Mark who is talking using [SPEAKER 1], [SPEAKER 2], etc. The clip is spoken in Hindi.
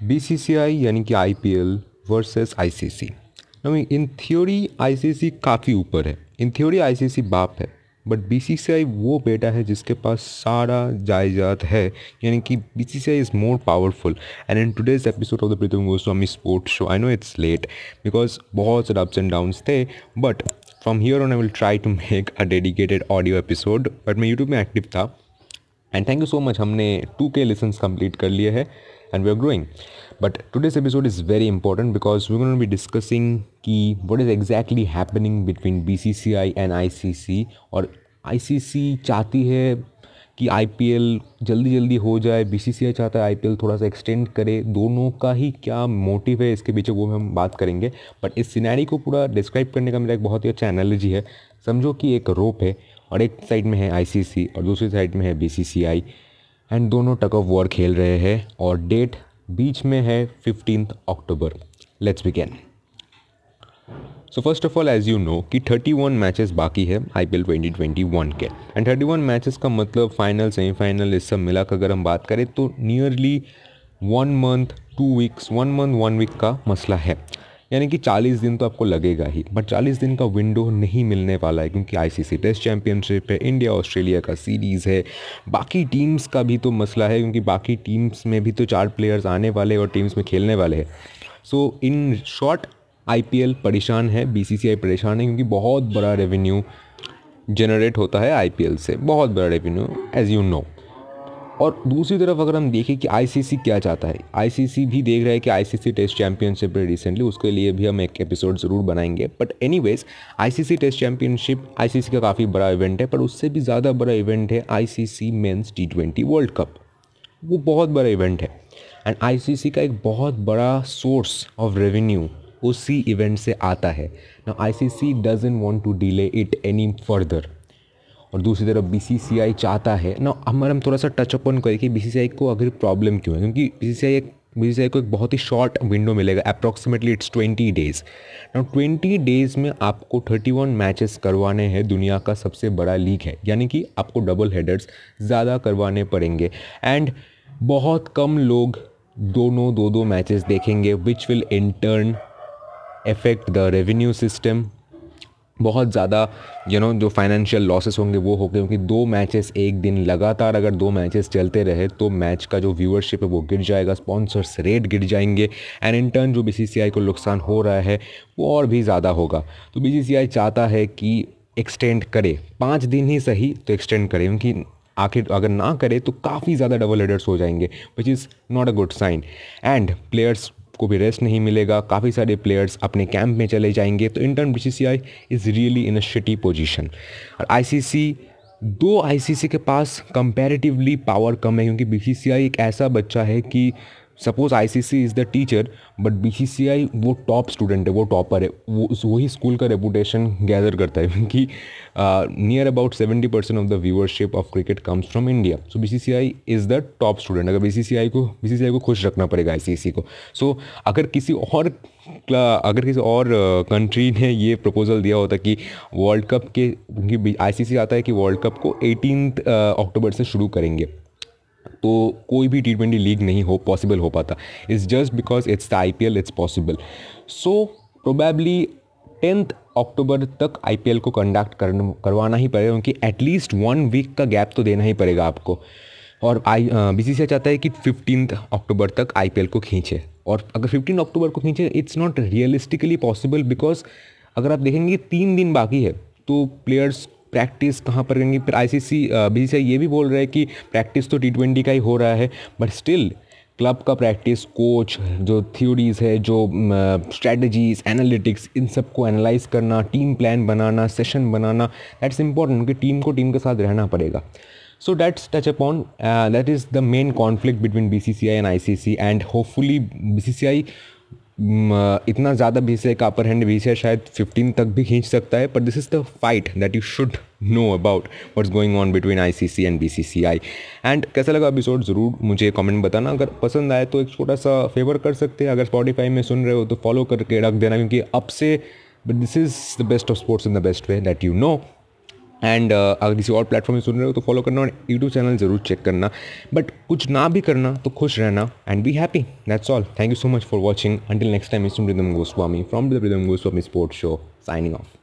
[SPEAKER 1] BCCI यानी कि IPL वर्सेस ICC ना इन थ्योरी आईसीसी काफ़ी ऊपर है। इन थ्योरी आईसीसी बाप है। बट बीसीसीआई वो बेटा है जिसके पास सारा जायजात है। यानी कि BCCI is more powerful and in today's episode of the Pritam Goswami sports show I know it's late because बहुत सारे अप्स एंड डाउन्स थे but from here on I will try to make a dedicated audio episode but मैं यूट्यूब में एक्टिव था। And thank you so much हमने टू के लेसन्स कंप्लीट कर लिए हैं। And we are growing. But today's episode is very important because we're going to be discussing कि what is exactly happening between BCCI and ICC और ICC चाहती है कि आई पी एल जल्दी जल्दी हो जाए बी सी सी आई चाहता है आई पी एल थोड़ा सा एक्सटेंड करे, दोनों का ही क्या मोटिव है इसके पीछे वो भी हम बात करेंगे। बट इस सिनेरी को पूरा डिस्क्राइब करने का मेरा एक बहुत ही अच्छा एनालॉजी है। समझो कि एक रोप है और एक साइड में है आई सी सी और दूसरी साइड में है BCCI एंड दोनों टक ऑफ़ वॉर खेल रहे हैं और डेट बीच में है fifteen October. Let's begin so first of all as you know कि 31 मैचेस बाकी है I P L twenty twenty one के। एंड 31 मैचेस का मतलब फाइनल सेमीफाइनल इस सब मिला अगर हम बात करें तो nearly one month two weeks one month one week का मसला है। यानी कि 40 दिन तो आपको लगेगा ही बट 40 दिन का विंडो नहीं मिलने वाला है क्योंकि आईसीसी टेस्ट चैंपियनशिप है इंडिया ऑस्ट्रेलिया का सीरीज़ है, बाकी टीम्स का भी तो मसला है क्योंकि बाकी टीम्स में भी तो चार प्लेयर्स आने वाले और टीम्स में खेलने वाले हैं। सो इन शॉर्ट आई परेशान है BCCI परेशान है क्योंकि बहुत बड़ा रेवेन्यू जनरेट होता है आईपीएल से, बहुत बड़ा रेवेन्यू एज़ यू नो और दूसरी तरफ़ अगर हम देखें कि आईसीसी क्या चाहता है आईसीसी भी देख रहा है कि आईसीसी टेस्ट चैंपियनशिप है रिसेंटली उसके लिए भी हम एक एपिसोड ज़रूर बनाएँगे। But anyways ICC test championship ICC का काफ़ी बड़ा इवेंट है, पर उससे भी ज़्यादा बड़ा इवेंट है ICC men's T twenty world cup वो बहुत बड़ा इवेंट है। एंड आईसीसी का एक बहुत बड़ा सोर्स ऑफ़ रेवेन्यू उसी इवेंट से आता है। ना ICC doesn't want to delay it any further और दूसरी तरफ़ बीसीसीआई चाहता है। ना हमारे हम थोड़ा सा टच अपन करें कि बीसीसीआई को अगर प्रॉब्लम क्यों है? क्योंकि बीसीसीआई एक बी को एक बहुत ही शॉर्ट विंडो मिलेगा अप्रॉक्सीमेटली इट्स ट्वेंटी डेज़ ना ट्वेंटी डेज़ में आपको थर्टी वन मैचेस करवाने हैं, दुनिया का सबसे बड़ा लीग है। यानी कि आपको डबल हेडर्स ज़्यादा करवाने पड़ेंगे। एंड बहुत कम लोग दोनों दो दो मैचेस देखेंगे which will in turn effect the revenue system बहुत ज़्यादा यू नो जो फाइनेंशियल लॉसेस होंगे वो हो गए, क्योंकि दो मैचेस एक दिन लगातार अगर दो मैचेस चलते रहे तो मैच का जो व्यूअरशिप है वो गिर जाएगा स्पॉन्सर्स रेट गिर जाएँगे एंड इन टर्न जो बीसीसीआई को नुकसान हो रहा है, वो और भी ज़्यादा होगा। तो बीसीसीआई चाहता है कि एक्सटेंड करे, पाँच दिन ही सही तो एक्सटेंड करे, क्योंकि आखिर अगर ना करे तो काफ़ी ज़्यादा डबल हेडर्स हो जाएँगे which is not a good sign and players को भी रेस्ट नहीं मिलेगा। काफ़ी सारे प्लेयर्स अपने कैंप में चले जाएँगे। तो B C C I is really in a shitty position और आई सी सी दो आई सी सी के पास कंपेरेटिवली पावर कम है, क्योंकि बी सी सी आई एक ऐसा बच्चा है कि suppose I is the teacher but B वो टॉप स्टूडेंट है वो टॉपर है। वो वही स्कूल का रेपुटेशन गैदर करता है क्योंकि near about seventy percent of the viewership of cricket comes from India so B is the top student अगर आई को आई को खुश रखना पड़ेगा सी को। सो so, अगर किसी और अगर किसी और कंट्री ने ये प्रपोजल दिया होता कि वर्ल्ड कप के आई आता है कि वर्ल्ड कप को एटीन अक्टूबर से शुरू करेंगे। तो कोई भी टी ट्वेंटी लीग नहीं हो पॉसिबल हो पाता। It's just because it's the I P L it's possible so probably tenth October तक आई पी एल को कंडक्ट कर करवाना ही पड़ेगा, क्योंकि एटलीस्ट वन वीक का गैप तो देना ही पड़ेगा आपको। और आई बी सी चाहता है कि फिफ्टीन अक्टूबर तक आई पी एल को खींचे। और अगर फिफ्टीन अक्टूबर को खींचे it's not realistically possible because अगर आप देखेंगे, तीन दिन बाकी है तो प्लेयर्स प्रैक्टिस कहाँ पर करेंगे? फिर आई सी सी ये भी बोल रहा है कि प्रैक्टिस तो टी ट्वेंटी का ही हो रहा है बट स्टिल क्लब का प्रैक्टिस कोच जो थ्योरीज़ है, जो स्ट्रेटजीज एनालिटिक्स इन सबको एनालाइज करना टीम प्लान बनाना सेशन बनाना दैट्स इंपॉर्टेंट क्योंकि टीम को टीम के साथ रहना पड़ेगा। So that's touch upon that is the main conflict between B C C I and I C C and hopefully B C C I इतना ज़्यादा बी सी का अपर हैंड बी सी आई शायद फिफ्टीन तक भी खींच सकता है but this is the fight that you should know about what's going on between I C C and B C C I and कैसा लगा एपिसोड ज़रूर मुझे कमेंट बताना। अगर पसंद आए तो एक छोटा सा फेवर कर सकते हैं। अगर स्पॉटीफाई में सुन रहे हो तो फॉलो करके रख देना, क्योंकि अब से but this is the best of sports in the best way that you know and uh, अगर किसी और प्लेटफॉर्म में सुन रहे हो तो फॉलो करना और यूट्यूब चैनल ज़रूर चेक करना। बट कुछ ना भी करना तो खुश रहना and be happy that's all thank you so much for watching until next time is Rhythm Goswami from the Rhythm Goswami sports show signing off